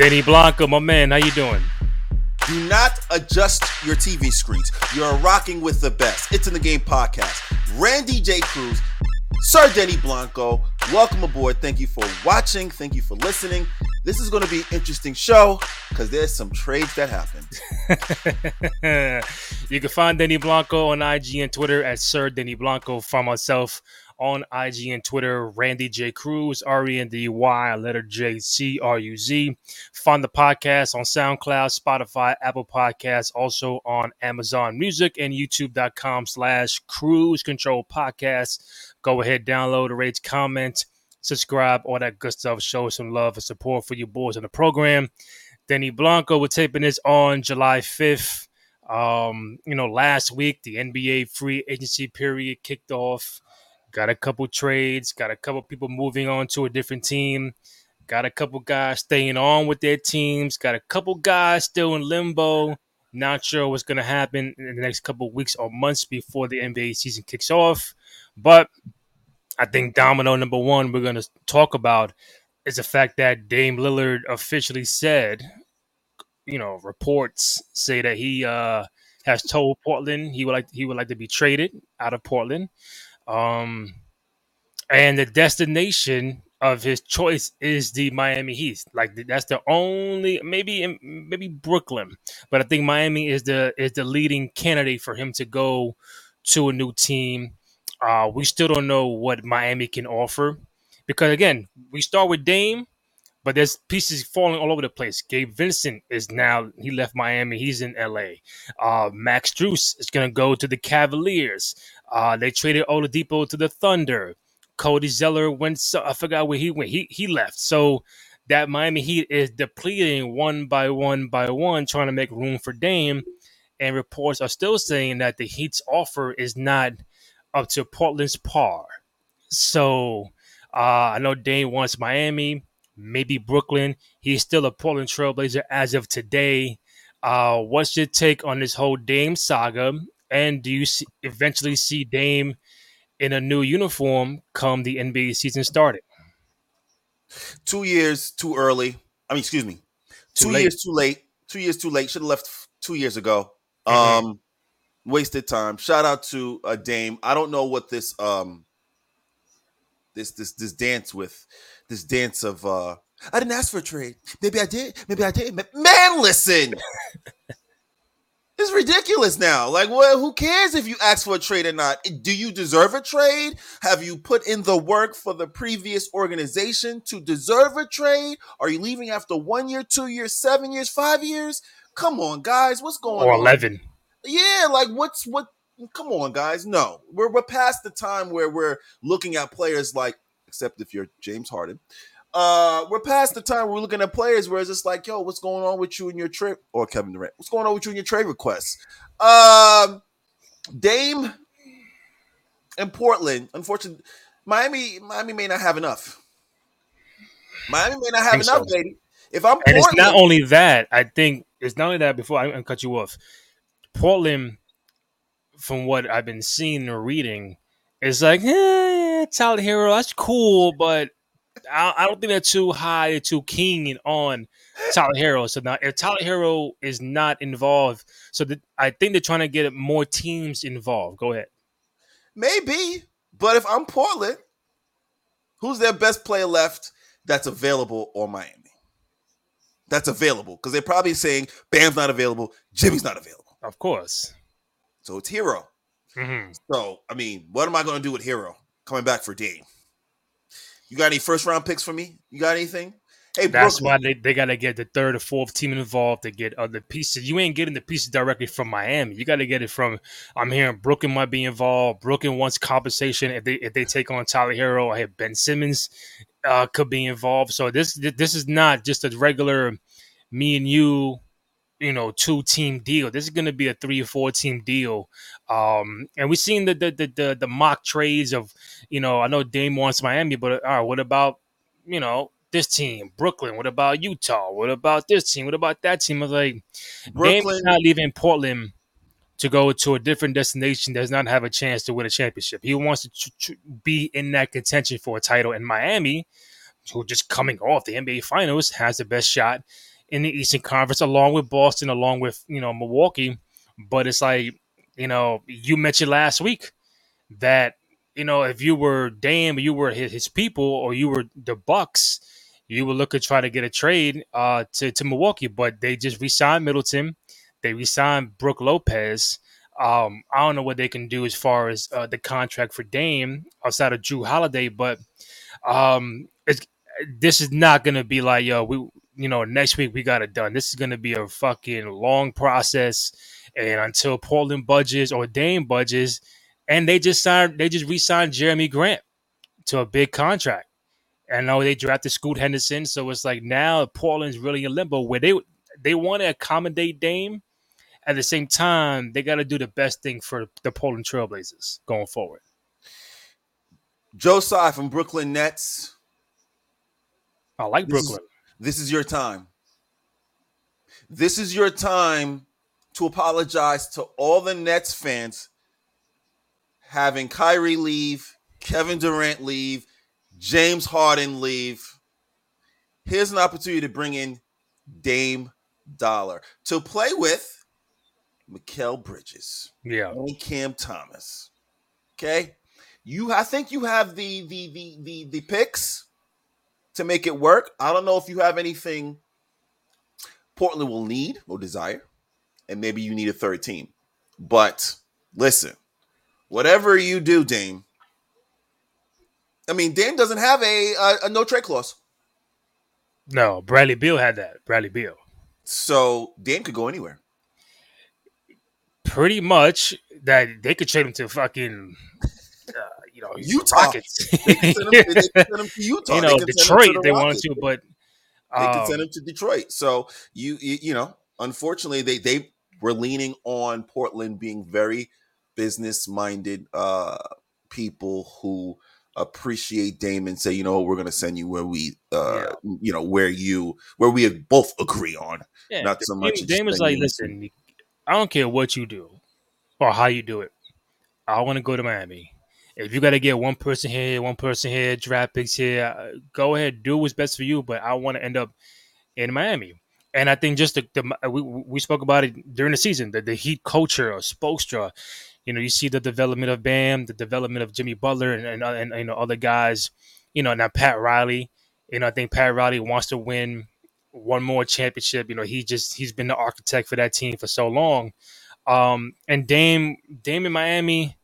Denny Blanco, my man, how you doing? Do not adjust your TV screens. You're rocking with the best. It's in the game podcast. Randy J. Cruz, Sir Denny Blanco, welcome aboard. Thank you for watching. Thank you for listening. This is going to be an interesting show because there's some trades that happened. you can find Denny Blanco on IG and Twitter at Sir Denny Blanco. Find myself on IG and Twitter, Randy J. Cruz, R E N D Y, letter J C R U Z. Find the podcast on SoundCloud, Spotify, Apple Podcasts, also on Amazon Music and YouTube.com slash Cruz Control Podcast. Go ahead, download, rate, comment, subscribe, all that good stuff. Show some love and support for you boys in the program. Danny Blanco, we're taping this on July 5th. Um, you know, last week the NBA free agency period kicked off. Got a couple trades, got a couple people moving on to a different team, got a couple guys staying on with their teams, got a couple guys still in limbo. Not sure what's going to happen in the next couple weeks or months before the NBA season kicks off. But I think domino number one we're going to talk about is the fact that Dame Lillard officially said, you know, reports say that he uh, has told Portland he would like he would like to be traded out of Portland. Um, and the destination of his choice is the Miami Heat. Like that's the only maybe maybe Brooklyn, but I think Miami is the is the leading candidate for him to go to a new team. Uh, we still don't know what Miami can offer because again, we start with Dame, but there's pieces falling all over the place. Gabe Vincent is now he left Miami. He's in LA. Uh, Max Strus is going to go to the Cavaliers. Uh, they traded Oladipo to the Thunder. Cody Zeller went. So, I forgot where he went. He he left. So that Miami Heat is depleting one by one by one, trying to make room for Dame. And reports are still saying that the Heat's offer is not up to Portland's par. So uh, I know Dame wants Miami, maybe Brooklyn. He's still a Portland Trailblazer as of today. Uh, what's your take on this whole Dame saga? And do you see, eventually see Dame in a new uniform come the NBA season started? Two years too early. I mean, excuse me. Too two late. years too late. Two years too late. Should have left two years ago. Mm-hmm. Um, wasted time. Shout out to uh, Dame. I don't know what this um this this this dance with this dance of uh I didn't ask for a trade. Maybe I did. Maybe I did. Man, listen. Ridiculous now. Like, well, who cares if you ask for a trade or not? Do you deserve a trade? Have you put in the work for the previous organization to deserve a trade? Are you leaving after one year, two years, seven years, five years? Come on, guys. What's going or on? Or 11. Yeah, like, what's what? Come on, guys. No, we're, we're past the time where we're looking at players like, except if you're James Harden, uh, we're past the time we're looking at players where it's just like, yo, what's going on with you and your trade? Or Kevin Durant, what's going on with you and your trade requests? Um, Dame and Portland, unfortunately, Miami, Miami may not have enough. Miami may not have enough, so. lady. If I'm and Portland, it's not only that. I think it's not only that. Before I, I cut you off, Portland, from what I've been seeing or reading, is like, eh, Tyler Herro, that's cool, but I, I, don't think they're too high, or too keen on Tyler Herro. So now, if Tyler Herro is not involved, so the, I think they're trying to get more teams involved. Go ahead. Maybe, but if I'm Portland, who's their best player left that's available on Miami? That's available because they're probably saying Bam's not available, Jimmy's not available. Of course. So it's Herro. Mm-hmm. So I mean, what am I going to do with Herro coming back for Dame? You got any first round picks for me? You got anything? Hey, that's Brooklyn. why they, they got to get the third or fourth team involved to get other pieces. You ain't getting the pieces directly from Miami. You got to get it from. I'm hearing Brooklyn might be involved. Brooklyn wants compensation if they if they take on Tyler Herro. I have Ben Simmons uh, could be involved. So this this is not just a regular me and you you know two team deal. This is going to be a three or four team deal. Um, and we've seen the the, the the the mock trades of you know I know Dame wants Miami, but all right, what about you know this team, Brooklyn? What about Utah? What about this team? What about that team? I was like, Brooklyn Dame's not leaving Portland to go to a different destination does not have a chance to win a championship. He wants to be in that contention for a title in Miami, who just coming off the NBA Finals has the best shot in the Eastern Conference, along with Boston, along with you know Milwaukee. But it's like you know you mentioned last week that you know if you were Dame, you were his, his people, or you were the Bucks, you would look to try to get a trade uh, to to Milwaukee. But they just re-signed Middleton, they re-signed Brook Lopez. Um, I don't know what they can do as far as uh, the contract for Dame outside of Jrue Holiday, but um, this is not gonna be like yo, we you know next week we got it done. This is gonna be a fucking long process, and until Portland budgets or Dame budgets, and they just signed, they just re-signed Jerami Grant to a big contract. And now they drafted Scoot Henderson, so it's like now Portland's really in limbo where they they want to accommodate Dame. At the same time, they got to do the best thing for the Portland Trailblazers going forward. Joe Tsai from Brooklyn Nets. I like Brooklyn. Is, this is your time. This is your time to apologize to all the Nets fans having Kyrie leave, Kevin Durant leave, James Harden leave. Here's an opportunity to bring in Dame Dollar to play with Mikal Bridges yeah, and Cam Thomas. Okay, you. I think you have the the the the the picks to make it work. I don't know if you have anything Portland will need or desire, and maybe you need a third team. But listen, whatever you do, Dame. I mean, Dame doesn't have a a, a no trade clause, no, Bradley Beal had that. Bradley Beal. so Dame could go anywhere. pretty much that they could trade him to fucking know Utah. Rockets. They could send him, they could send him to Utah. you They know could send him to Detroit the they wanted to, but They um, could send him to Detroit. So you, you you know, unfortunately, they they were leaning on Portland being very business minded uh people who appreciate Dame and say, you know, we're gonna send you where we uh you know where you where we both agree on. yeah, not so much Dame, is like, listen, I don't care what you do or how you do it. I want to go to Miami. If you got to get one person here, one person here, draft picks here, uh, go ahead, do what's best for you. But I want to end up in Miami. And I think just the, the we, we spoke about it during the season, the, the Heat culture or Spoelstra. You know, you see the development of Bam, the development of Jimmy Butler, and and, and you know other guys. You know, now Pat Riley. You know, I think Pat Riley wants to win one more championship. You know, he just he's been the architect for that team for so long. Um, and Dame Dame in Miami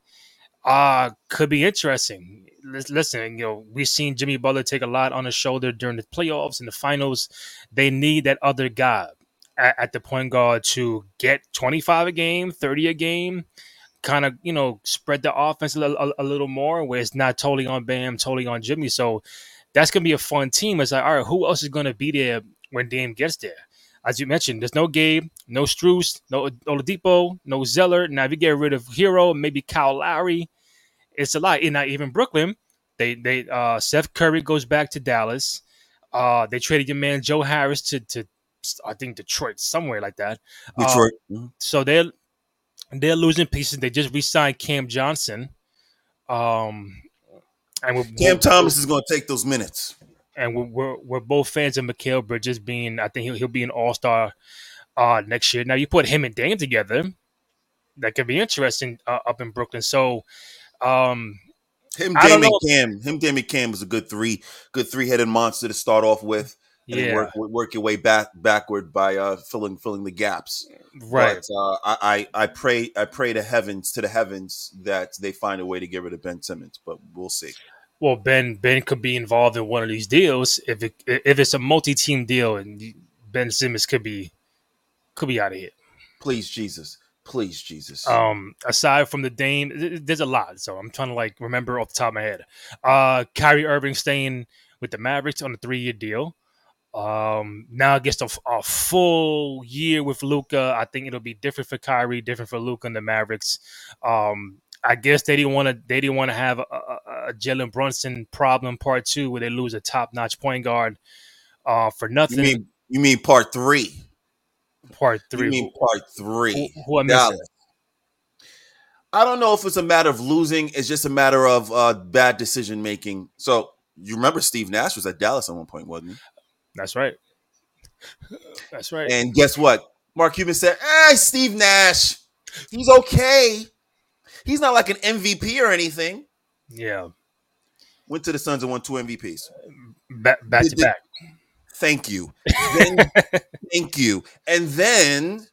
uh could be interesting. Listen, you know, we've seen Jimmy Butler take a lot on his shoulder during the playoffs and the finals. They need that other guy at, at the point guard to get 25 a game, 30 a game, kind of, you know, spread the offense a little, a, a little more where it's not totally on Bam, totally on Jimmy. So that's going to be a fun team. It's like, all right, who else is going to be there when Dame gets there? As you mentioned, there's no Gabe, no Strus, no Oladipo, no Zeller. Now, if you get rid of Herro, maybe Kyle Lowry, it's a lot. And not even Brooklyn. They they uh Seth Curry goes back to Dallas. Uh they traded your man Joe Harris to to I think Detroit, somewhere like that. Uh, Detroit. Mhm. so they're they're losing pieces. They just re-signed Cam Johnson. Um and we're, Cam Thomas is going to take those minutes. and we're, we're, we're both fans of Mikal Bridges being I think he'll, he'll be an all-star uh next year. Now you put him and Dame together, that could be interesting uh, up in Brooklyn. So um Him, Dame. Cam. Him, Dame, Cam was a good three, good three-headed monster to start off with, and yeah, work work your way back backward by uh filling filling the gaps. right. But uh, I, I I pray I pray to heavens to the heavens that they find a way to get rid of Ben Simmons, but we'll see. well, Ben Ben could be involved in one of these deals if it if it's a multi-team deal, and Ben Simmons could be could be out of here. Please, Jesus, please, Jesus. Um, aside from the Dame, there's a lot, so I'm trying to like remember off the top of my head. Uh, Kyrie Irving staying with the Mavericks on a three-year deal. Um, now gets a, a full year with Luka. I think it'll be different for Kyrie, different for Luka and the Mavericks. Um, I guess they didn't want to. They didn't want to have a, a, a Jalen Brunson problem part two, where they lose a top-notch point guard uh, for you nothing. mean you mean part three? Part three. You mean part three? who, who I missing? I don't know if it's a matter of losing. It's just a matter of uh, bad decision making. So you remember Steve Nash was at Dallas at one point, wasn't he? That's right. That's right. And guess what? Mark Cuban said, "Hey, Steve Nash, he's okay. He's not like an MVP or anything." Yeah. Went to the Suns and won two MVPs. Back, back to back. Thank you. Then, thank you. And then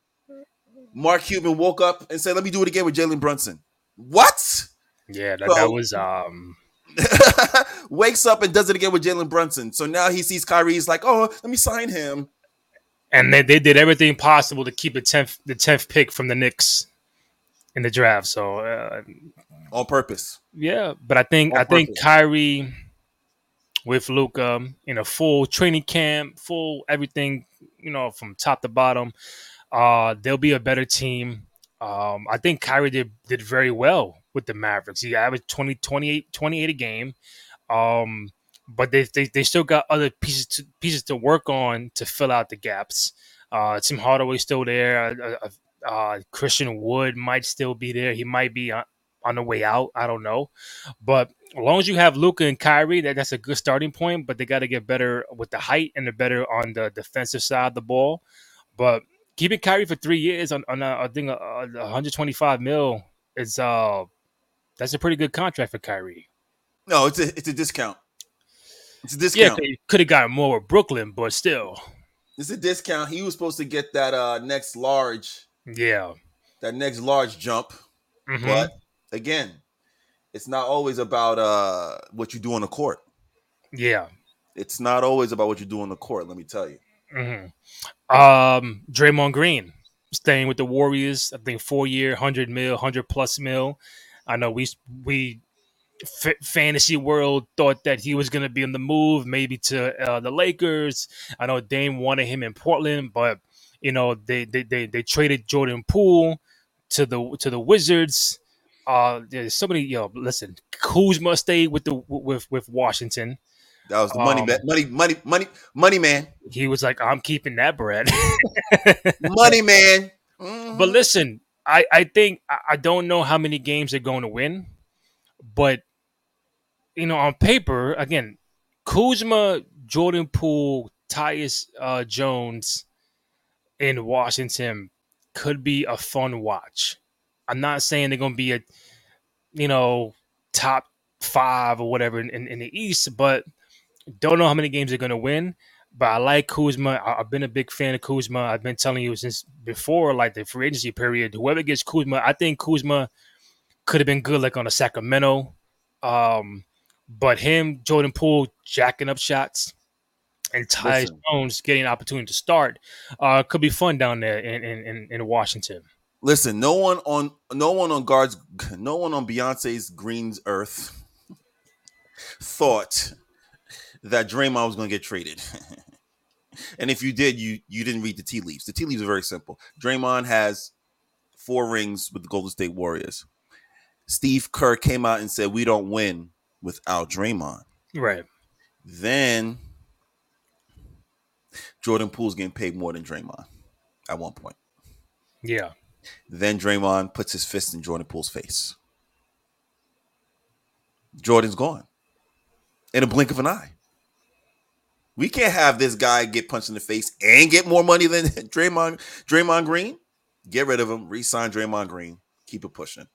Mark Cuban woke up and said, "Let me do it again with Jalen Brunson." What? Yeah, that, so, that was um wakes up and does it again with Jalen Brunson. So now he sees Kyrie. He's like, "Oh, let me sign him." And they, they did everything possible to keep the tenth the tenth pick from the Knicks in the draft. So uh, on purpose. Yeah, but I think on I purpose. think Kyrie with Luka in a full training camp, full everything, you know, from top to bottom. Uh, they'll be a better team. Um, I think Kyrie did, did very well with the Mavericks. He averaged 20, 28, 28 a game. Um, but they, they, they still got other pieces to, pieces to work on to fill out the gaps. Uh, Tim Hardaway still there. Uh, uh, uh, Christian Wood might still be there. He might be on, on the way out. I don't know. But as long as you have Luka and Kyrie, that, that's a good starting point. But they got to get better with the height and they're better on the defensive side of the ball. But keeping Kyrie for three years on, on a, I think a, a 125 mil is uh that's a pretty good contract for Kyrie. No, it's a it's a discount. It's a discount. Yeah, could have gotten more with Brooklyn, but still, it's a discount. He was supposed to get that uh next large. Yeah, that next large jump. Mm-hmm. But again, it's not always about uh what you do on the court. Yeah, it's not always about what you do on the court. Let me tell you. Mm-hmm. Um, Draymond Green staying with the Warriors. I think four year, hundred mil, hundred plus mil. I know we we f- fantasy world thought that he was going to be on the move, maybe to uh, the Lakers. I know Dame wanted him in Portland, but you know they they they, they traded Jordan Poole to the to the Wizards. Uh, there's so many. You know, listen, Kuzma stayed with the with with Washington. That was the money, um, money, money, money, money, man. He was like, "I'm keeping that bread." money, man. Mm-hmm. But listen, I I think I don't know how many games they're going to win, but you know, on paper, again, Kuzma, Jordan Poole, Tyus uh, Jones in Washington could be a fun watch. I'm not saying they're going to be a, you know, top five or whatever in, in, in the East, but don't know how many games they're going to win, but I like Kuzma. I've been a big fan of Kuzma. I've been telling you since before, like the free agency period. Whoever gets Kuzma, I think Kuzma could have been good, like on a Sacramento. Um, but him, Jordan Poole, jacking up shots, and Ty Jones getting an opportunity to start uh, could be fun down there in, in, in Washington. Listen, no one on no one on guards, no one on Beyonce's Green's Earth thought that Draymond was going to get traded. and if you did, you you didn't read the tea leaves. The tea leaves are very simple. Draymond has four rings with the Golden State Warriors. Steve Kerr came out and said, "We don't win without Draymond." Right. Then Jordan Poole's getting paid more than Draymond at one point. Yeah. Then Draymond puts his fist in Jordan Poole's face. Jordan's gone in a blink of an eye. We can't have this guy get punched in the face and get more money than Draymond Draymond Green. Get rid of him, resign Draymond Green, keep it pushing.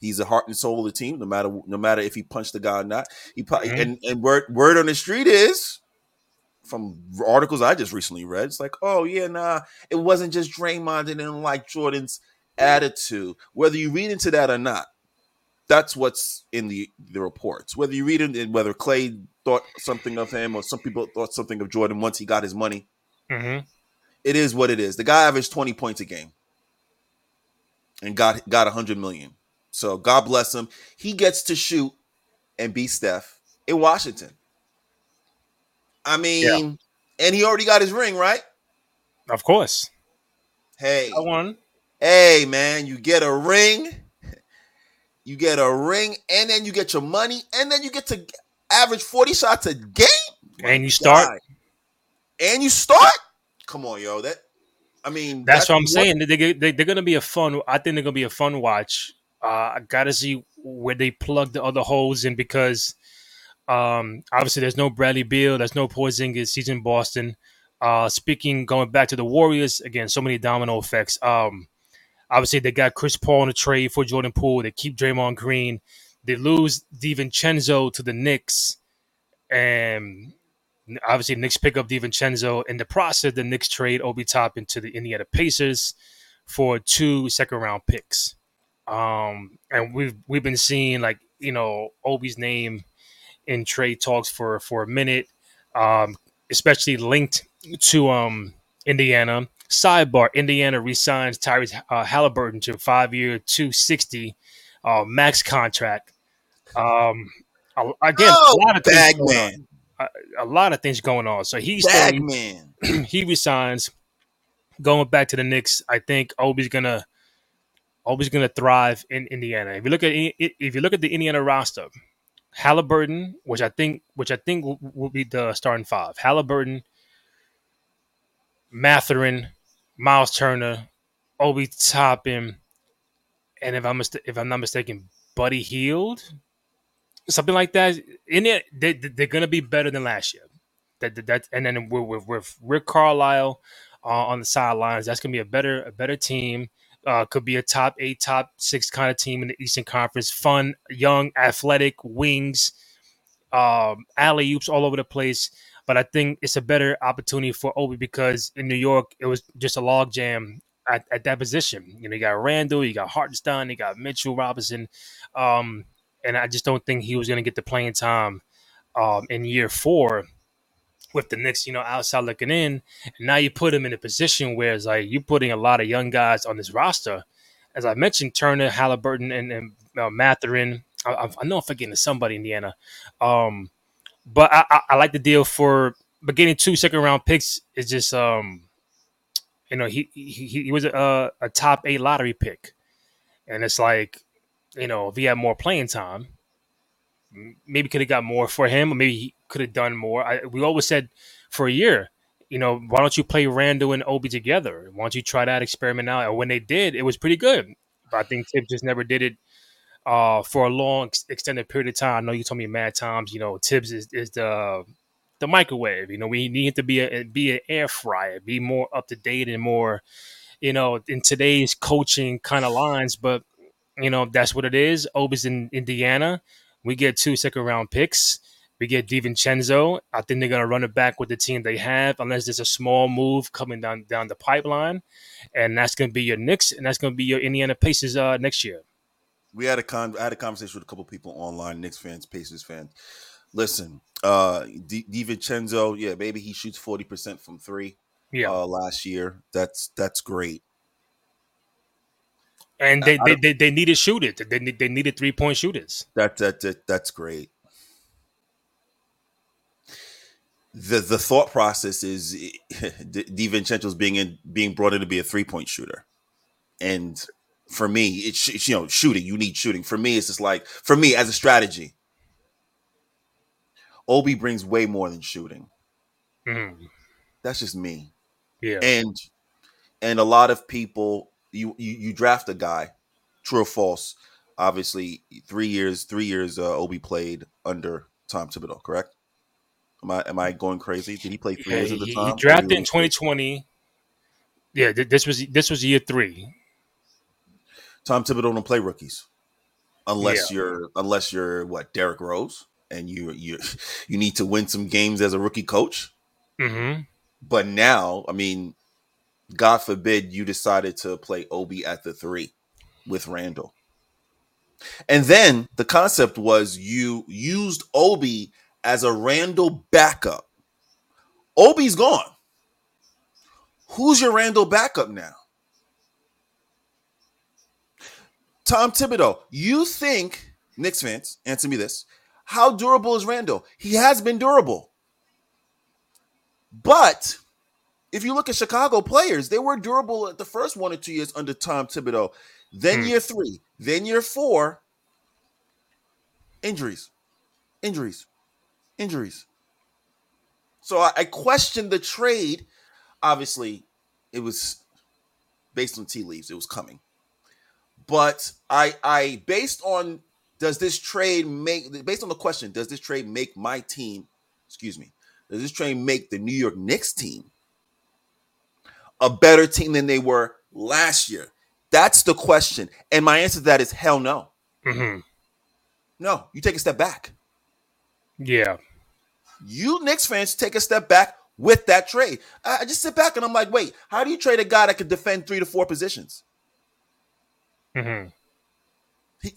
He's the heart and soul of the team, no matter no matter if he punched the guy or not. He probably mm-hmm. and, and word word on the street is from articles I just recently read. It's like, oh yeah, nah, it wasn't just Draymond that didn't like Jordan's attitude. Whether you read into that or not, that's what's in the the reports. Whether you read it, whether Clay thought something of him, or some people thought something of Jordan once he got his money. Mm-hmm. It is what it is. The guy averaged twenty points a game and got got a hundred million. So God bless him. He gets to shoot and beat Steph in Washington. I mean, yeah. and he already got his ring, right? Of course. Hey, I won. Hey, man, you get a ring, you get a ring, and then you get your money, and then you get to average 40 shots a game. And you start. God. And you start? Come on, yo. That I mean, that's, that's what I'm what, saying. They, they, they're going to be a fun. I think they're going to be a fun watch. Uh, I got to see where they plug the other holes in because um, obviously there's no Bradley Beal, there's no Porzingis. He's in Boston. Uh, speaking, going back to the Warriors again, so many domino effects. Um, obviously they got Chris Paul in the trade for Jordan Poole. They keep Draymond Green. They lose DiVincenzo to the Knicks, and obviously Knicks pick up DiVincenzo. In the process, the Knicks trade Obi Toppin to the Indiana Pacers for two second round picks. Um, and we've we've been seeing like you know Obi's name in trade talks for for a minute, um, especially linked to um Indiana. Sidebar: Indiana resigns Tyrese uh, Halliburton to five year, two sixty uh, max contract. Um, again, oh, a lot of bag man. A, a, lot of things going on. So he's he resigns. Going back to the Knicks, I think Obi's gonna Obi's gonna thrive in Indiana. If you look at if you look at the Indiana roster, Halliburton, which I think which I think will, will be the starting five. Halliburton, Mathurin, Miles Turner, Obi Toppin, and if I'm if I'm not mistaken, Buddy Hield, something like that. In it, they, they're gonna be better than last year. That that, that and then with, with Rick Carlisle uh, on the sidelines, that's gonna be a better a better team. Uh, could be a top eight, top six kind of team in the Eastern Conference. Fun, young, athletic wings, um, alley oops all over the place. But I think it's a better opportunity for Obi because in New York it was just a logjam at, at that position. You know, you got Randall, you got Hartenstein, you got Mitchell Robinson, um, and I just don't think he was going to get the playing time um, in year four with the Knicks, you know, outside looking in. And now you put him in a position where it's like you're putting a lot of young guys on this roster. As I mentioned, Turner, Halliburton, and, and uh, Mathurin. I, I, know I'm forgetting somebody, Indiana. Um, but I, I, I, like the deal for but getting two second round picks is just um you know he he, he was a, a top eight lottery pick, and it's like you know if he had more playing time, maybe could have got more for him, or maybe he could have done more. I, we always said for a year, you know, why don't you play Randall and Obi together? Why don't you try that experiment out? And when they did, it was pretty good. But I think Thibs just never did it uh, for a long extended period of time. I know you told me mad times, you know, Thibs is, is the the microwave. You know, we need to be a be an air fryer, be more up to date and more, you know, in today's coaching kind of lines. But you know, that's what it is. Obi's in Indiana. We get two second round picks. We get DiVincenzo. I think they're gonna run it back with the team they have, unless there's a small move coming down down the pipeline, and that's gonna be your Knicks, and that's gonna be your Indiana Pacers uh, next year we had a con I had a conversation with a couple people online, Knicks fans, Pacers fans. Listen, uh Di, DiVincenzo, yeah, maybe he shoots 40% from three yeah. uh last year. That's that's great. And they, they, they, they needed shooters. They, need, they needed three point shooters. That, that that that's great. The the thought process is DiVincenzo's being in being brought in to be a three point shooter, and for me, it's, it's, you know shooting. You need shooting. For me, it's just like for me as a strategy. Obi brings way more than shooting. Mm. That's just me. Yeah. And and a lot of people, you you, you draft a guy, true or false. Obviously, three years three years uh, Obi played under Tom Thibodeau. Correct? Am I am I going crazy? Did he play three yeah, years at the time? He drafted in 2020. Yeah, this was this was year three. Tom Thibodeau don't play rookies unless yeah. you're unless you're what Derrick Rose and you you you need to win some games as a rookie coach. Mm-hmm. But now, I mean, God forbid you decided to play Obi at the three with Randall. And then the concept was you used Obi as a Randall backup. Obi's gone. Who's your Randall backup now? Tom Thibodeau, you think, Knicks fans, answer me this. How durable is Randall? He has been durable. But if you look at Chicago players, they were durable at the first one or two years under Tom Thibodeau. Then hmm. year three, then year four, injuries, injuries, injuries. So I, I question the trade. Obviously, it was based on tea leaves. It was coming. But I I based on does this trade make based on the question, does this trade make my team, excuse me, does this trade make the New York Knicks team a better team than they were last year? That's the question. And my answer to that is hell no. Mm-hmm. No, you take a step back. Yeah. You Knicks fans take a step back with that trade. I just sit back and I'm like, wait, how do you trade a guy that could defend three to four positions? Mm-hmm. He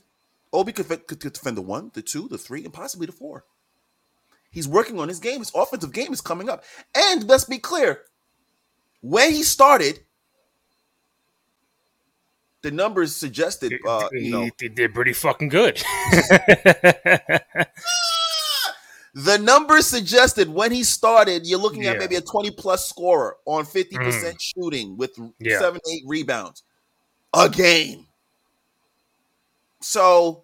Obi could, could, could defend the one, the two, the three, and possibly the four. He's working on his game. His offensive game is coming up. And let's be clear, when he started, the numbers suggested, uh, you know, they did pretty fucking good. the numbers suggested when he started, you're looking Yeah. at maybe a 20 plus scorer on 50% Mm. shooting with Yeah. seven, eight rebounds a game. So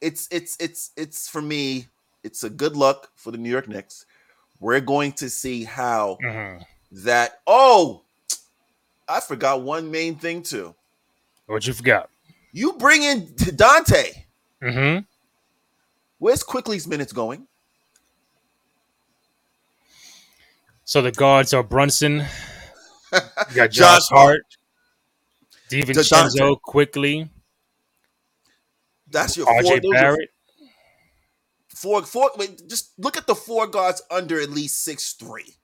it's it's it's it's for me, it's a good luck for the New York Knicks. We're going to see how Mhm. That oh I forgot one main thing too. What you forgot? You bring in Donte. Mm-hmm. Where's Quickley's minutes going? So the guards are Brunson. You got Josh Hart. DiVincenzo Quickley, That's your four. RJ are Barrett. Four, four. Wait, just look at the four guards under at least six three.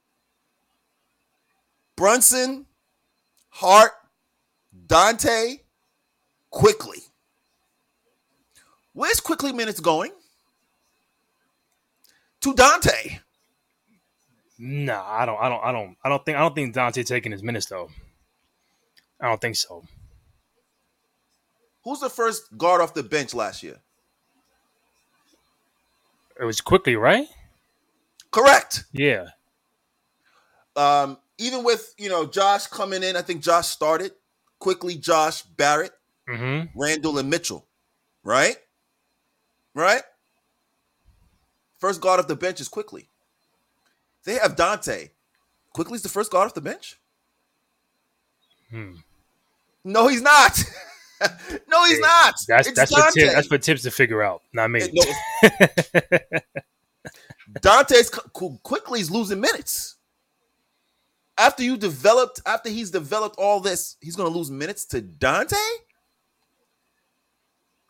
Brunson, Hart, Donte, Quickley. Where's Quickley minutes going? To Donte. Nah, I don't. I don't. I don't. I don't think. I don't think Donte taking his minutes though. I don't think so. Who's the first guard off the bench last year? It was Quickley, right? Correct. Yeah. Um, even with you know Josh coming in, I think Josh started quickly. Josh Barrett, Mm-hmm. Randall, and Mitchell, right? Right. First guard off the bench is Quickley. They have Donte. Quickley's the first guard off the bench. Hmm. No, he's not. no, he's not. That's It's that's for Donte. Thibs. That's for Thibs to figure out. Not me. No, Donte's Qu- Quickley's losing minutes. After you developed, after he's developed all this, he's gonna lose minutes to Donte.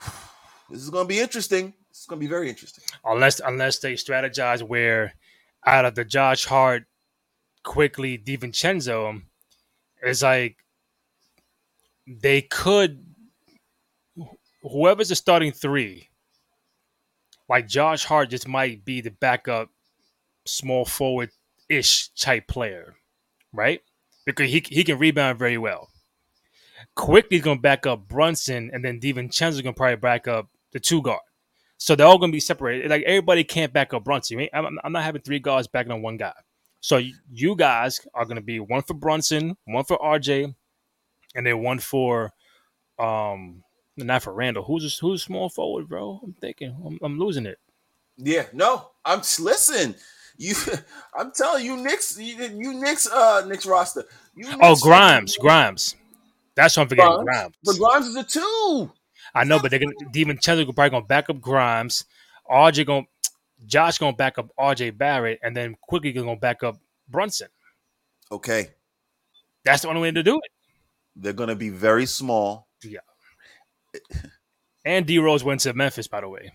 This is gonna be interesting. This is gonna be very interesting. unless unless they strategize where out of the Josh Hart, Quickley DiVincenzo, it's like they could whoever's the starting three, like Josh Hart just might be the backup small forward ish type player, right? Because he he can rebound very well. Quickley's gonna back up Brunson, and then DiVincenzo's gonna probably back up the two guard. So they're all going to be separated. Like everybody can't back up Brunson. I'm, I'm not having three guards backing on one guy. So you guys are going to be one for Brunson, one for RJ, and then one for um not for Randall. Who's who's small forward, bro? I'm thinking I'm, I'm losing it. Yeah, no, I'm listen. You, I'm telling you, Knicks, you, you Knicks, uh, Knicks roster. You Oh, Knicks- Grimes, Grimes. That's what I'm forgetting. Grimes. Grimes. But Grimes is a two. I know, but they're gonna DiVincenzo probably gonna back up Grimes. RJ gonna Josh gonna back up RJ Barrett, and then Quickley gonna back up Brunson. Okay, That's the only way to do it. they're gonna be very small. Yeah. and D Rose went to Memphis, by the way.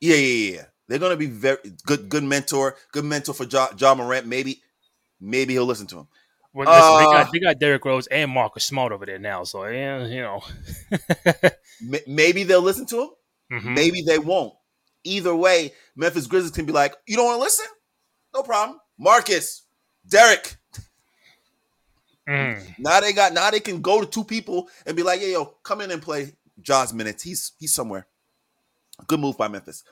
Yeah, yeah, yeah. They're gonna be very good. Good mentor. Good mentor for Ja, ja Morant. Maybe, maybe he'll listen to him. Well, listen, they Uh, got they got Derrick Rose and Marcus Smart over there now, so yeah, you know. Maybe they'll listen to him. Mhm. Maybe they won't. Either way, Memphis Grizzlies can be like, you don't want to listen? No problem. Marcus, Derrick. Mhm. Now they got. Now they can go to two people and be like, "Yeah, yo, come in and play Ja's minutes. He's he's somewhere." Good move by Memphis.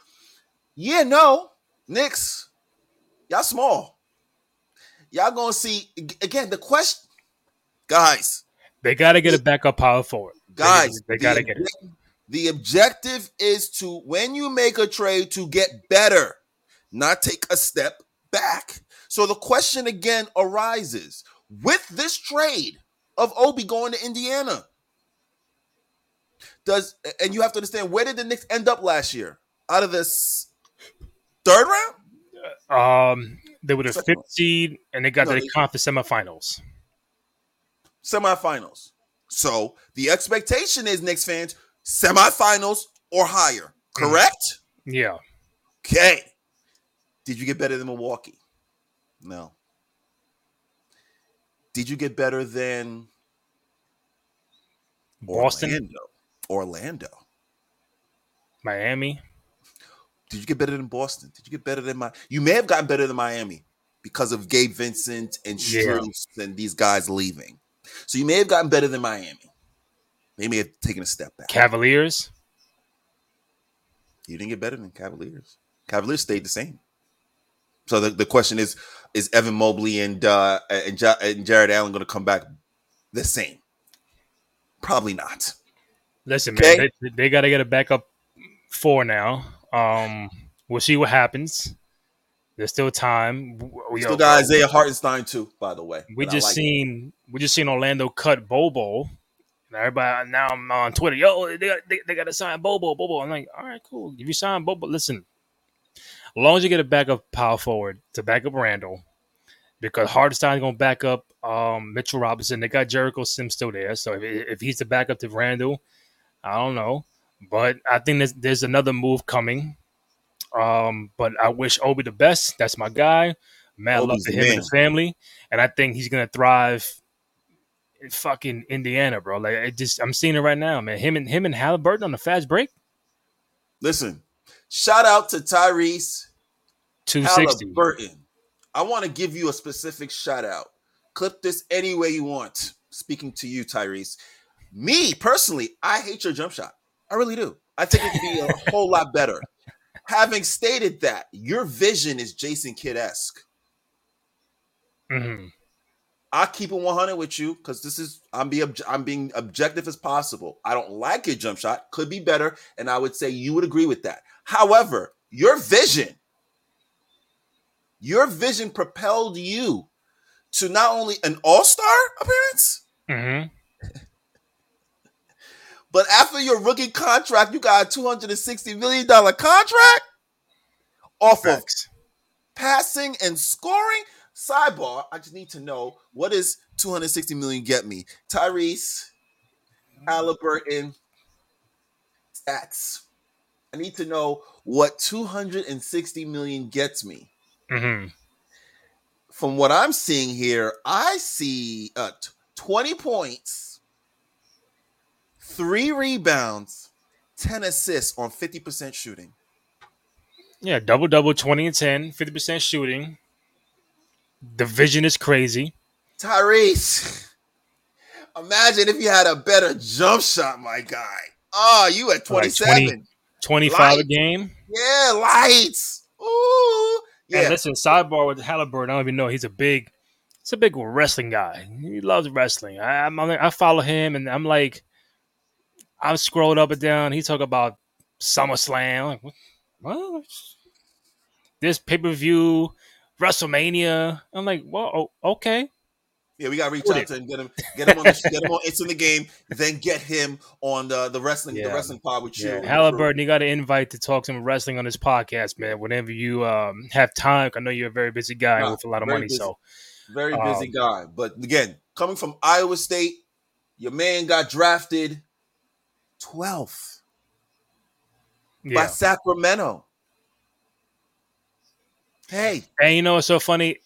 Yeah, no, Knicks, y'all small. Y'all gonna see again the question, guys. They got to get a backup power forward. They- Guys, they, got to the get it. The objective is to when you make a trade to get better, not take a step back. So the question again arises with this trade of Obi going to Indiana. Does and you have to understand where did the Knicks end up last year? Out of this third round? Um, they were the Second fifth seed, and they got No, to the conference semifinals. semifinals. So the expectation is Knicks fans semifinals or higher. Correct? Yeah. Okay. Did you get better than Milwaukee? No. Did you get better than Boston, Orlando? Orlando. Miami. Did you get better than Boston? Did you get better than my? You may have gotten better than Miami because of Gabe Vincent and Strus yeah. and these guys leaving. So you may have gotten better than Miami. They may have taken a step back. Cavaliers. You didn't get better than Cavaliers. Cavaliers stayed the same. So the, the question is: Is Evan Mobley and uh, and, ja- and Jarrett Allen going to come back the same? Probably not. Listen, okay? man, they, they got to get a backup four now. Um, we'll see what happens. There's still time. We still got Isaiah Hartenstein too, by the way. We just like seen it. we just seen Orlando cut Bobo. And everybody now I'm on Twitter. Yo, they got they, they got to sign Bobo. Bobo. I'm like, all right, cool. If you sign Bobo, listen. As long as you get a backup power forward to back up Randall, because Hartenstein's gonna back up um, Mitchell Robinson. They got Jericho Sims still there, so if, if he's the backup to Randall, I don't know. But I think there's, there's another move coming. Um, but I wish Obi the best. That's my guy. Mad love to him man. and his family, and I think he's gonna thrive in fucking Indiana, bro. Like it just, I'm seeing it right now, man. Him and him and Halliburton on the fast break. Listen, shout out to Tyrese two sixty Halliburton. I want to give you a specific shout out. Clip this any way you want. Speaking to you, Tyrese. Me personally, I hate your jump shot. I really do. I think it could be a whole lot better. Having stated that, your vision is Jason Kidd esque. Mm-hmm. I keep it 100 with you because this is I'm be I'm being objective as possible. I don't like your jump shot, could be better, and I would say you would agree with that. However, your vision, your vision propelled you to not only an All Star appearance, mm-hmm. But after your rookie contract, you got a $260 million contract off of passing and scoring. Sidebar, I just need to know what is 260 million get me? Tyrese, Halliburton, stats. I need to know what 260 million gets me. Mm-hmm. From what I'm seeing here, I see uh, 20 points three rebounds, 10 assists on 50% shooting. Yeah, double double, 20 and 10, 50% shooting. The vision is crazy. Tyrese, imagine if you had a better jump shot, my guy. Oh, you at 27. Like 20, 25 lights. a game? Yeah, lights. Ooh. Yeah. And listen, sidebar with Halliburton, I don't even know. He's a big, he's a big wrestling guy. He loves wrestling. I, I'm, I follow him, and I'm like, I've scrolled up and down. He talk about SummerSlam. Like, what? what? This pay per view, WrestleMania. I'm like, well, okay. Yeah, we gotta reach out to him, get him, get him on, the, get him on. It's in the game. Then get him on the the wrestling, yeah. the wrestling pod with you. Halliburton, you got to invite to talk some wrestling on this podcast, man. Whenever you um, have time, I know you're a very busy guy nah, with a lot of money, busy. so very busy um, guy. But again, coming from Iowa State, your man got drafted 12th yeah. by Sacramento. Hey. And you know what's so funny?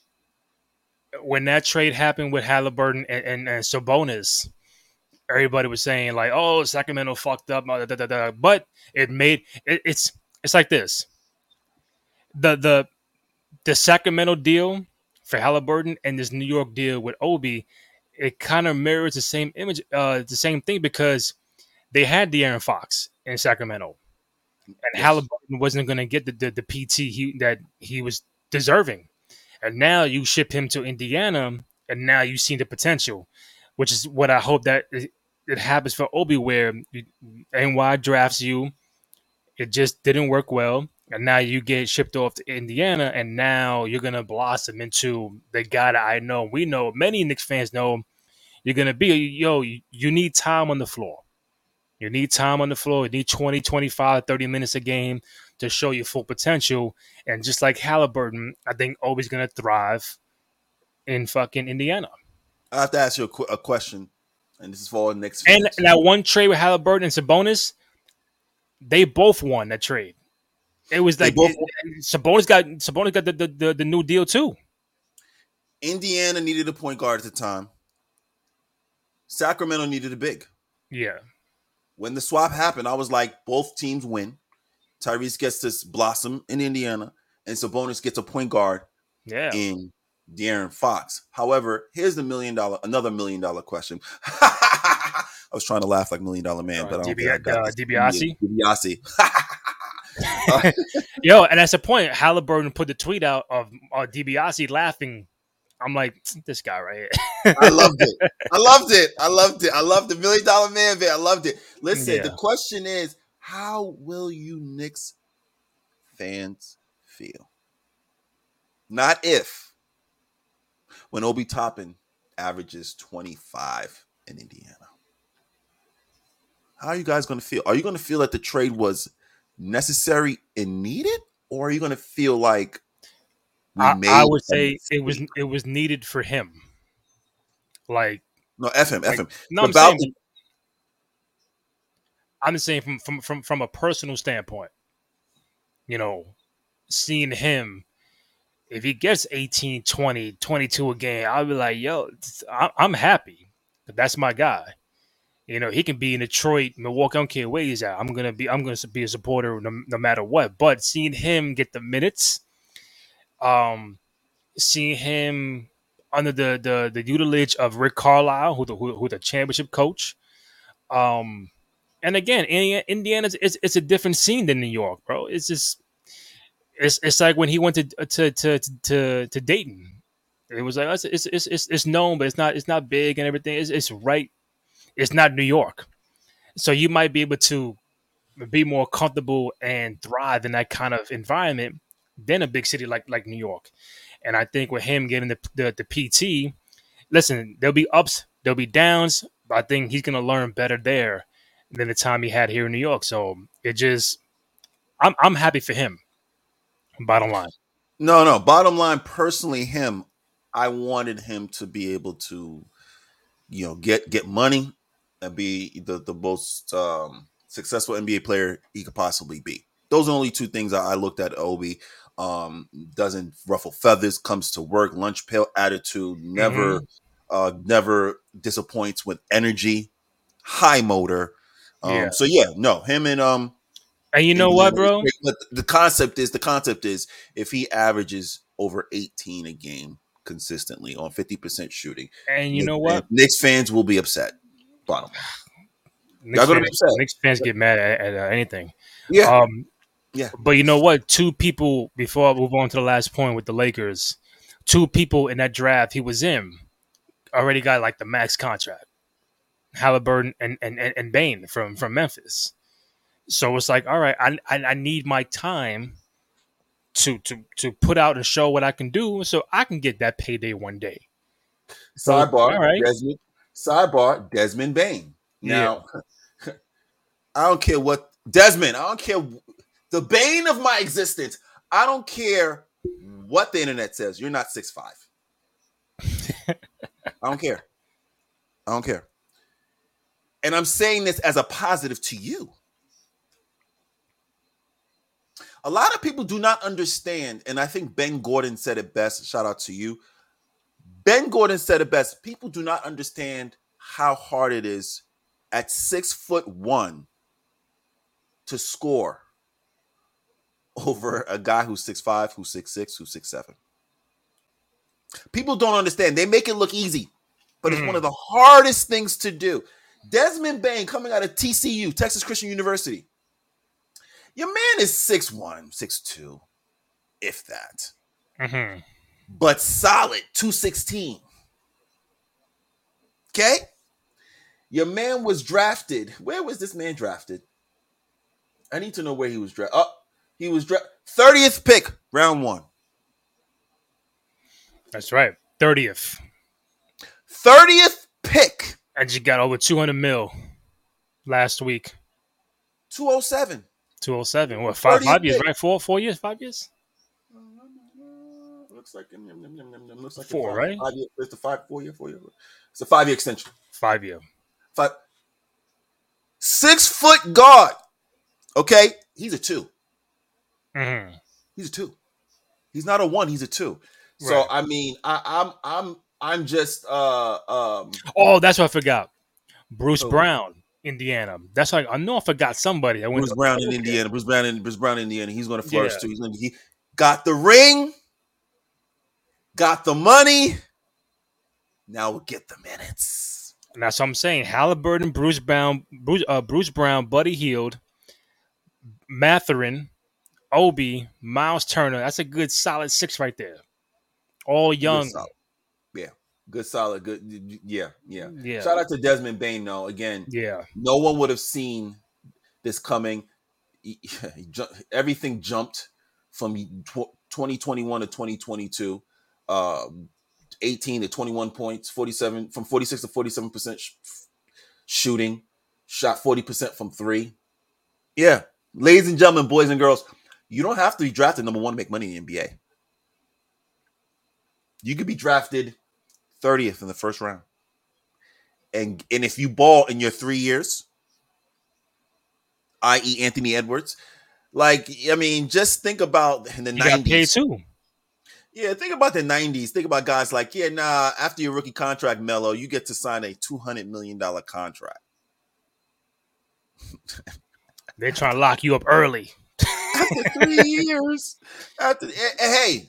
When that trade happened with Halliburton and, and, and Sabonis, everybody was saying like, "Oh, Sacramento fucked up," da, da, da, but it made it, it's it's like this. The the the Sacramento deal for Halliburton and this New York deal with Obi, it kind of mirrors the same image, uh, the same thing because they had De'Aaron Fox in Sacramento, and yes. Halliburton wasn't going to get the, the, the PT he, that he was deserving, and now you ship him to Indiana, and now you see the potential, which is what I hope that it, it happens for Obi, where NY drafts you, it just didn't work well, and now you get shipped off to Indiana, and now you're gonna blossom into the guy that I know. We know many Knicks fans know you're gonna be. Yo, you need time on the floor. You need time on the floor. You need 20, 25, 30 minutes a game to show your full potential. And just like Halliburton, I think Obi's going to thrive in fucking Indiana. I have to ask you a, qu- a, question And this is for next. And that one trade with Halliburton and Sabonis, they both won that trade. It was like both, it, Sabonis got Sabonis got the, the, the, the new deal too. Indiana needed a point guard at the time. Sacramento needed a big. Yeah. When the swap happened, I was like, both teams win. Tyrese gets this blossom in Indiana, and Sabonis gets a point guard yeah. in De'Aaron Fox. However, here's the million dollar, another million dollar question. I was trying to laugh like Million Dollar Man, uh, but I don't DB, uh, DiBiase. DiBiase. Yo, and that's the point. Halliburton put the tweet out of uh, DiBiase laughing. I'm like, this guy right here. I loved it. I loved it. I loved it. I loved the Million Dollar Man bit. I loved it. Listen, yeah. the question is, how will you Knicks fans feel? Not if. When Obi Toppin averages 25 in Indiana. How are you guys going to feel? Are you going to feel that the trade was necessary and needed, or are you going to feel like I, I, would say it was it was needed for him? Like no, f him, like, f him. No, I'm saying, I'm just saying from from from from a personal standpoint. You know, seeing him if he gets 18, 20, 22 a game, I'll be like, yo, I'm happy. That's my guy. You know, he can be in Detroit, Milwaukee. I don't care where he's at. I'm gonna be. I'm gonna be a supporter no, no matter what. But seeing him get the minutes, um, seeing him under the the the tutelage of Rick Carlisle, who the who, who the championship coach, um, and again, Indiana is it's a different scene than New York, bro. It's just it's it's like when he went to to to to, to Dayton. It was like it's, it's it's it's known, but it's not it's not big and everything. It's it's right it's not New York. So you might be able to be more comfortable and thrive in that kind of environment than a big city like like New York. And I think with him getting the the, the PT, listen, there'll be ups, there'll be downs, but I think he's gonna learn better there than the time he had here in New York. So it just I'm I'm happy for him. Bottom line. No, no. Bottom line, personally, him, I wanted him to be able to, you know, get get money and be the the most um, successful NBA player he could possibly be. Those are only two things I, I looked at. Obi um, doesn't ruffle feathers, comes to work, lunch pail attitude, never mm-hmm. uh, never disappoints with energy, high motor. Um, yeah. So yeah, no, him and um, and you know what, bro? But the concept is the concept is if he averages over 18 a game consistently on 50% shooting, and you know what, Knicks fans will be upset. Bottom. Knicks, fans, Knicks fans get mad at, at uh, anything. Yeah. Um, yeah. But you know what? Two people before I move on to the last point with the Lakers, two people in that draft he was in already got like the max contract. Halliburton and and, and Bane from from Memphis. So it's like, all right, I, I, I need my time to to to put out and show what I can do, so I can get that payday one day. Sidebar, all right. Desmond, Sidebar, Desmond Bane. Now, yeah. I don't care what Desmond. I don't care the bane of my existence. I don't care what the internet says. You're not six five. I don't care. I don't care. And I'm saying this as a positive to you. A lot of people do not understand, and I think Ben Gordon said it best. Shout out to you. Ben Gordon said it best. People do not understand how hard it is at six foot one to score over a guy who's six five, who's six six, who's six seven. People don't understand. They make it look easy, but it's mm. one of the hardest things to do. Desmond Bane coming out of TCU, Texas Christian University. Your man is 6'1, 6'2, if that. Mm-hmm but solid 216. Okay? Your man was drafted. Where was this man drafted? I need to know where he was drafted. Oh, he was drafted 30th pick, round one. That's right. 30th. 30th pick. And you got over 200 mil last week. 207. 207. What, five, five years, right? Four, four years, five years? looks like looks like four, five, right? Five year, it's a five, four year, four year. It's a five year extension. Five year. five, six foot guard. Okay, he's a 2 Mm-hmm. He's a two. He's not a one. He's a two. So Right. I mean, I, I'm I'm I'm just uh um Oh, that's what I forgot. Bruce Who? Brown, Indiana. That's like I know I forgot somebody. I went Bruce Brown in. Indiana. Bruce Brown in Bruce Brown in Indiana. He's going to flourish Yeah. too. He's going to he got the ring, got the money. Now we'll get the minutes. And that's what I'm saying. Halliburton, Bruce Brown, Bruce, uh, Bruce Brown, Buddy Hield, Mathurin, Obi, Miles Turner. That's a good solid six right there. All young. Good. Yeah, good solid. Good. Yeah, yeah. Yeah. Shout out to Desmond Bane. though. again, Yeah. no one would have seen this coming. He- he ju- everything jumped from tw- 2021 to 2022. Uh, 18 to 21 points, 47 from 46 to 47 percent sh- shooting, shot 40 percent from three. Yeah, ladies and gentlemen, boys and girls, you don't have to be drafted number one to make money in the NBA. You could be drafted 30th in the first round, and and if you ball in your three years, i.e., Anthony Edwards. Like, I mean, just think about in the 90s. too. Yeah, think about the 90s. Think about guys like, yeah, nah, after your rookie contract, Mello, you get to sign a $200 million contract. They're trying to lock you up early. After three years. After, eh, eh, hey,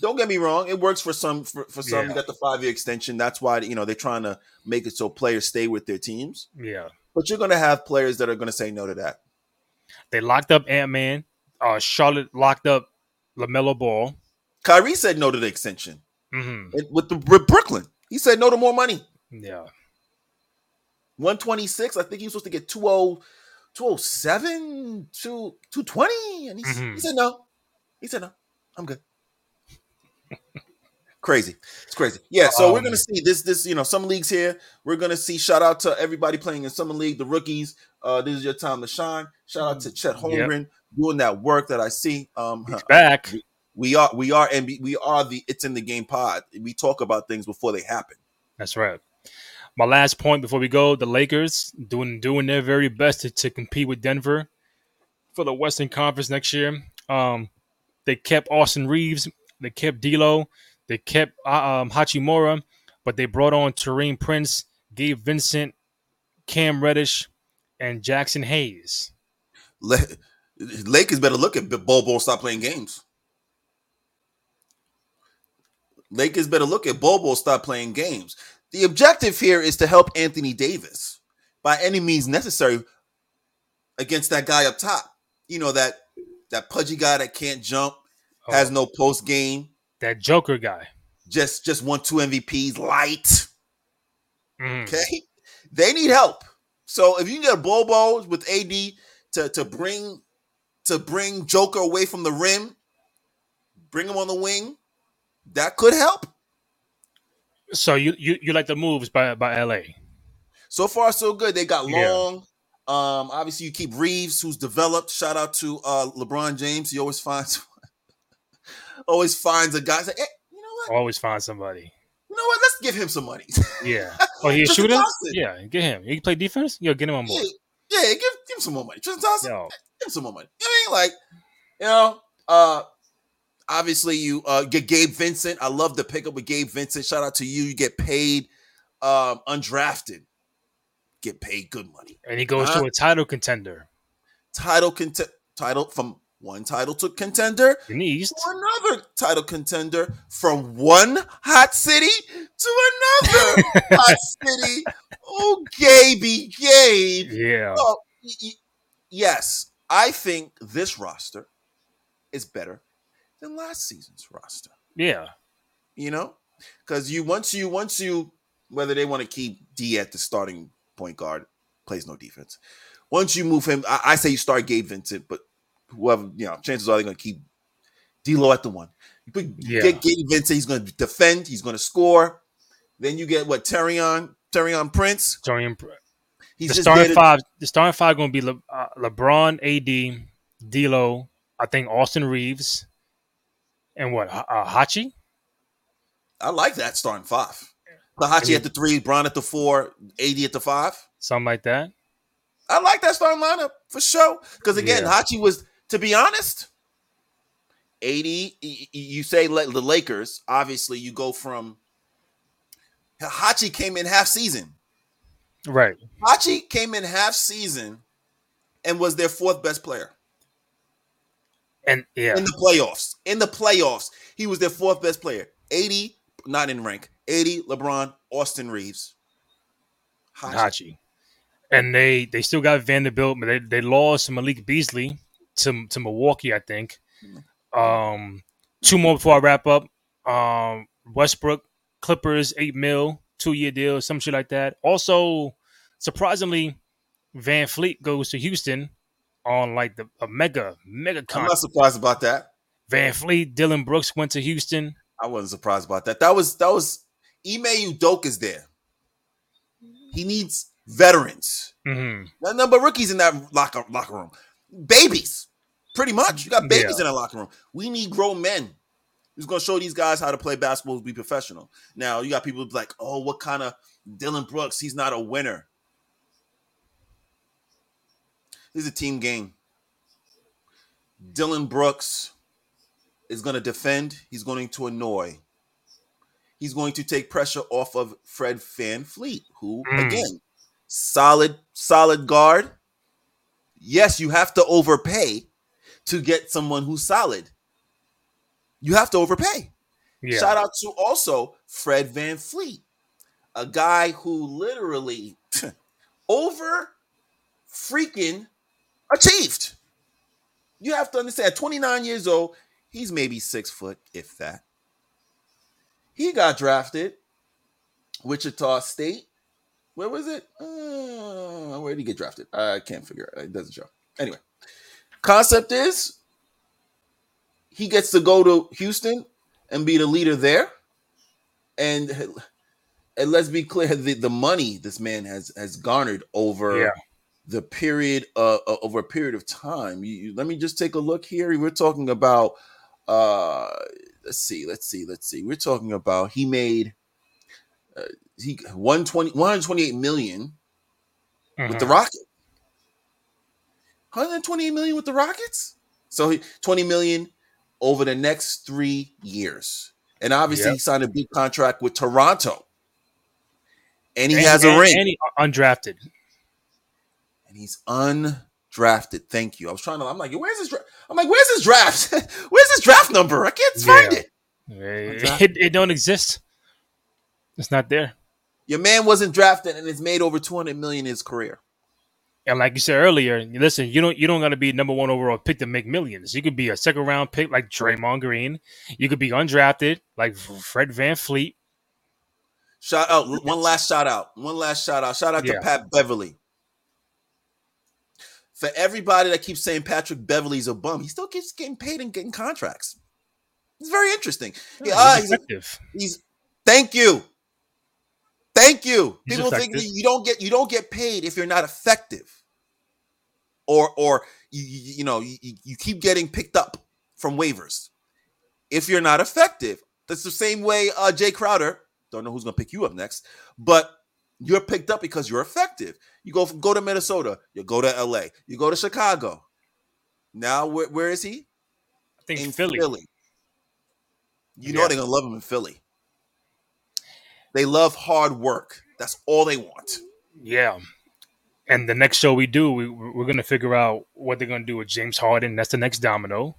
don't get me wrong. It works for some. For, for some, Yeah. you got the five year extension. That's why, you know, they're trying to make it so players stay with their teams. Yeah. But you're going to have players that are going to say no to that. They locked up Ant Man. Uh, Charlotte locked up LaMelo Ball. Kyrie said no to the extension hmm And with the with Brooklyn. He said no to more money. Yeah. 126. I think he was supposed to get 20, 207, 2, 220. And he, Mhm. he said no. He said no. I'm good. crazy. It's crazy. Yeah, so we're Um, gonna see this, this, you know, some leagues here. We're gonna see shout out to everybody playing in summer league, the rookies. Uh, this is your time to shine. Shout out to Chet Yep. Holmgren doing that work that I see. Um He's back. we are we are and we are the it's in the game pod. We talk about things before they happen. That's right. My last point before we go: the Lakers doing doing their very best to, to compete with Denver for the Western Conference next year. Um, they kept Austin Reaves, they kept D'Lo, they kept uh, um, Hachimura, but they brought on Taurean Prince, Gabe Vincent, Cam Reddish, and Jaxson Hayes. Le- Lakers better look at Bobo and stop playing games. Lakers better look at Bobo stop playing games. The objective here is to help Anthony Davis by any means necessary against that guy up top. You know that that pudgy guy that can't jump, Oh, has no post game, that Joker guy. just just won two MVPs, light. Mhm. Okay, they need help. So if you can get a Bobo with AD to to bring to bring Joker away from the rim, bring him on the wing, that could help. So you, you you like the moves by by LA? So far, so good. They got Yeah. long. Um, obviously, you keep Reaves, who's developed. Shout out to uh LeBron James. He always finds always finds a guy. Say, hey, you know what? Always find somebody. You know what? Let's give him some money. Yeah. Oh, he a Tristan shooter? Thompson. Yeah, get him. He can play defense. Yo, get him on yeah, board. yeah, give give him some more money. Tristan Thompson. Yo, give him some more money. I mean, like, you know, uh obviously you uh get Gabe Vincent. I love the pickup with Gabe Vincent. Shout out to you. You get paid um undrafted. Get paid good money. and he goes Huh? to a title contender Title cont- title from one title to contender in East. to another title contender from one hot city to another hot city. Oh, Gabe, Gabe. Yeah. Well, y- y- yes, I think this roster is better than last season's roster. Yeah. You know, because you once you once you whether they want to keep D at the starting point guard, plays no defense. Once you move him, I, I say you start Gabe Vincent, but whoever you know, chances are they're going to keep D'Lo at the one. You put, Yeah. get Gabe Vincent, he's going to defend, he's going to score. Then you get what Taurean, Taurean Prince. Starting, He's the starting to- five. The starting five going to be Le, uh, LeBron, AD, D'Lo. I think Austin Reaves, and what uh, Hachi. I like that starting five. Hachi at the three, Bron at the four, AD at the five. Something like that. I like that starting lineup for sure. Because again, yeah. Hachi was, to be honest, 80. You say the Lakers, obviously, you go from Hachi came in half season. Right. Hachi came in half season and was their fourth best player. And yeah. In the playoffs. In the playoffs, he was their fourth best player. 80, not in rank. 80, LeBron, Austin Reaves. Hachi. Hachi. And they they still got Vanderbilt, but they, they lost Malik Beasley to to Milwaukee, I think. Um two more before I wrap up. Um Westbrook, Clippers, eight mil, two year deal, some shit like that. Also, surprisingly, VanVleet goes to Houston on like the a mega mega contract. I'm not surprised about that. VanVleet, Dillon Brooks went to Houston. I wasn't surprised about that. That was that was Ime Udoka is there. He needs veterans. Mm-hmm. That number rookies in that locker locker room, babies, pretty much. You got babies yeah. in that locker room. We need grown men. Who's going to show these guys how to play basketball, be professional. Now you got people like, oh, what kind of Dillon Brooks? He's not a winner. This is a team game. Dillon Brooks is going to defend. He's going to annoy. He's going to take pressure off of Fred VanVleet, who, mm. again, solid, solid guard. Yes, you have to overpay to get someone who's solid. You have to overpay. Yeah. Shout out to also Fred VanVleet, a guy who literally over freaking achieved. You have to understand, 29 years old, he's maybe six foot, if that. He got drafted, Wichita State. Where was it? Uh, where did he get drafted? I can't figure it. It doesn't show. Anyway, concept is he gets to go to Houston and be the leader there. And and let's be clear, the, the money this man has has garnered over yeah the period uh, uh, over a period of time. You, you, let me just take a look here. We're talking about uh, let's see, let's see, let's see. We're talking about he made uh, he 120 128 million mm-hmm. with the mm-hmm. Rockets. 128 million with the Rockets. So he, 20 million over the next 3 years. And obviously yep. he signed a big contract with Toronto. And he and, has a and, ring. And he undrafted and he's undrafted. Thank you. I was trying to. I'm like, where's his draft? I'm like, where's his draft? where's his draft number? I can't find it. It, it don't exist. It's not there. Your man wasn't drafted and has made over 200 million in his career. And like you said earlier, listen, you don't you don't gotta be number one overall pick to make millions. You could be a second round pick like Draymond Green. You could be undrafted like Fred VanVleet. Shout out one last shout out. One last shout out. Shout out yeah. to Pat Beverley for everybody that keeps saying Patrick Beverley's a bum, he still keeps getting paid and getting contracts. It's very interesting. Yeah, uh, he's, he's, he's, thank you. Thank you. He's People effective. think you don't get you don't get paid if you're not effective. Or or you you, know you, you keep getting picked up from waivers. If you're not effective. That's the same way uh Jae Crowder, don't know who's gonna pick you up next, but you're picked up because you're effective. You go go to Minnesota, you go to LA, you go to Chicago. Now where, where is he? I think in Philly. Philly. You know they're gonna love him in Philly. They love hard work. That's all they want. Yeah. And the next show we do, we, we're gonna figure out what they're gonna do with James Harden. That's the next domino.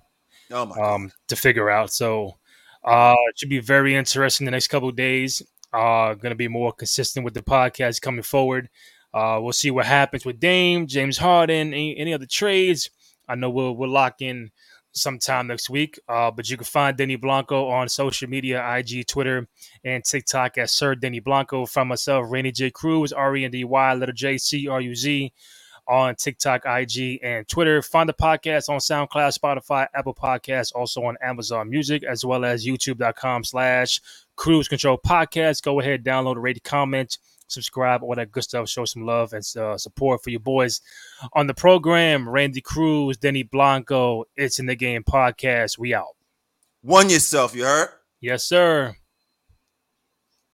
Oh my um, God. to figure out. So uh, it should be very interesting the next couple days. Uh, going to be more consistent with the podcast coming forward. Uh, we'll see what happens with Dame, James Harden, any, any other trades. I know we'll we'll lock in sometime next week. Uh, but you can find Denny Blanco on social media, IG, Twitter, and TikTok at Sir Denny Blanco. From myself, Randy J. Cruz, R E N D Y, letter J C R U Z on TikTok, IG, and Twitter. Find the podcast on SoundCloud, Spotify, Apple Podcasts, also on Amazon Music, as well as youtube.com slash cruz control podcast. Go ahead, download, rate, comment, subscribe, all that good stuff. Show some love and uh, support for your boys on the program. Randy Cruz, Denny Blanco, It's in the Game podcast. We out. One yourself, you heard? Yes, sir.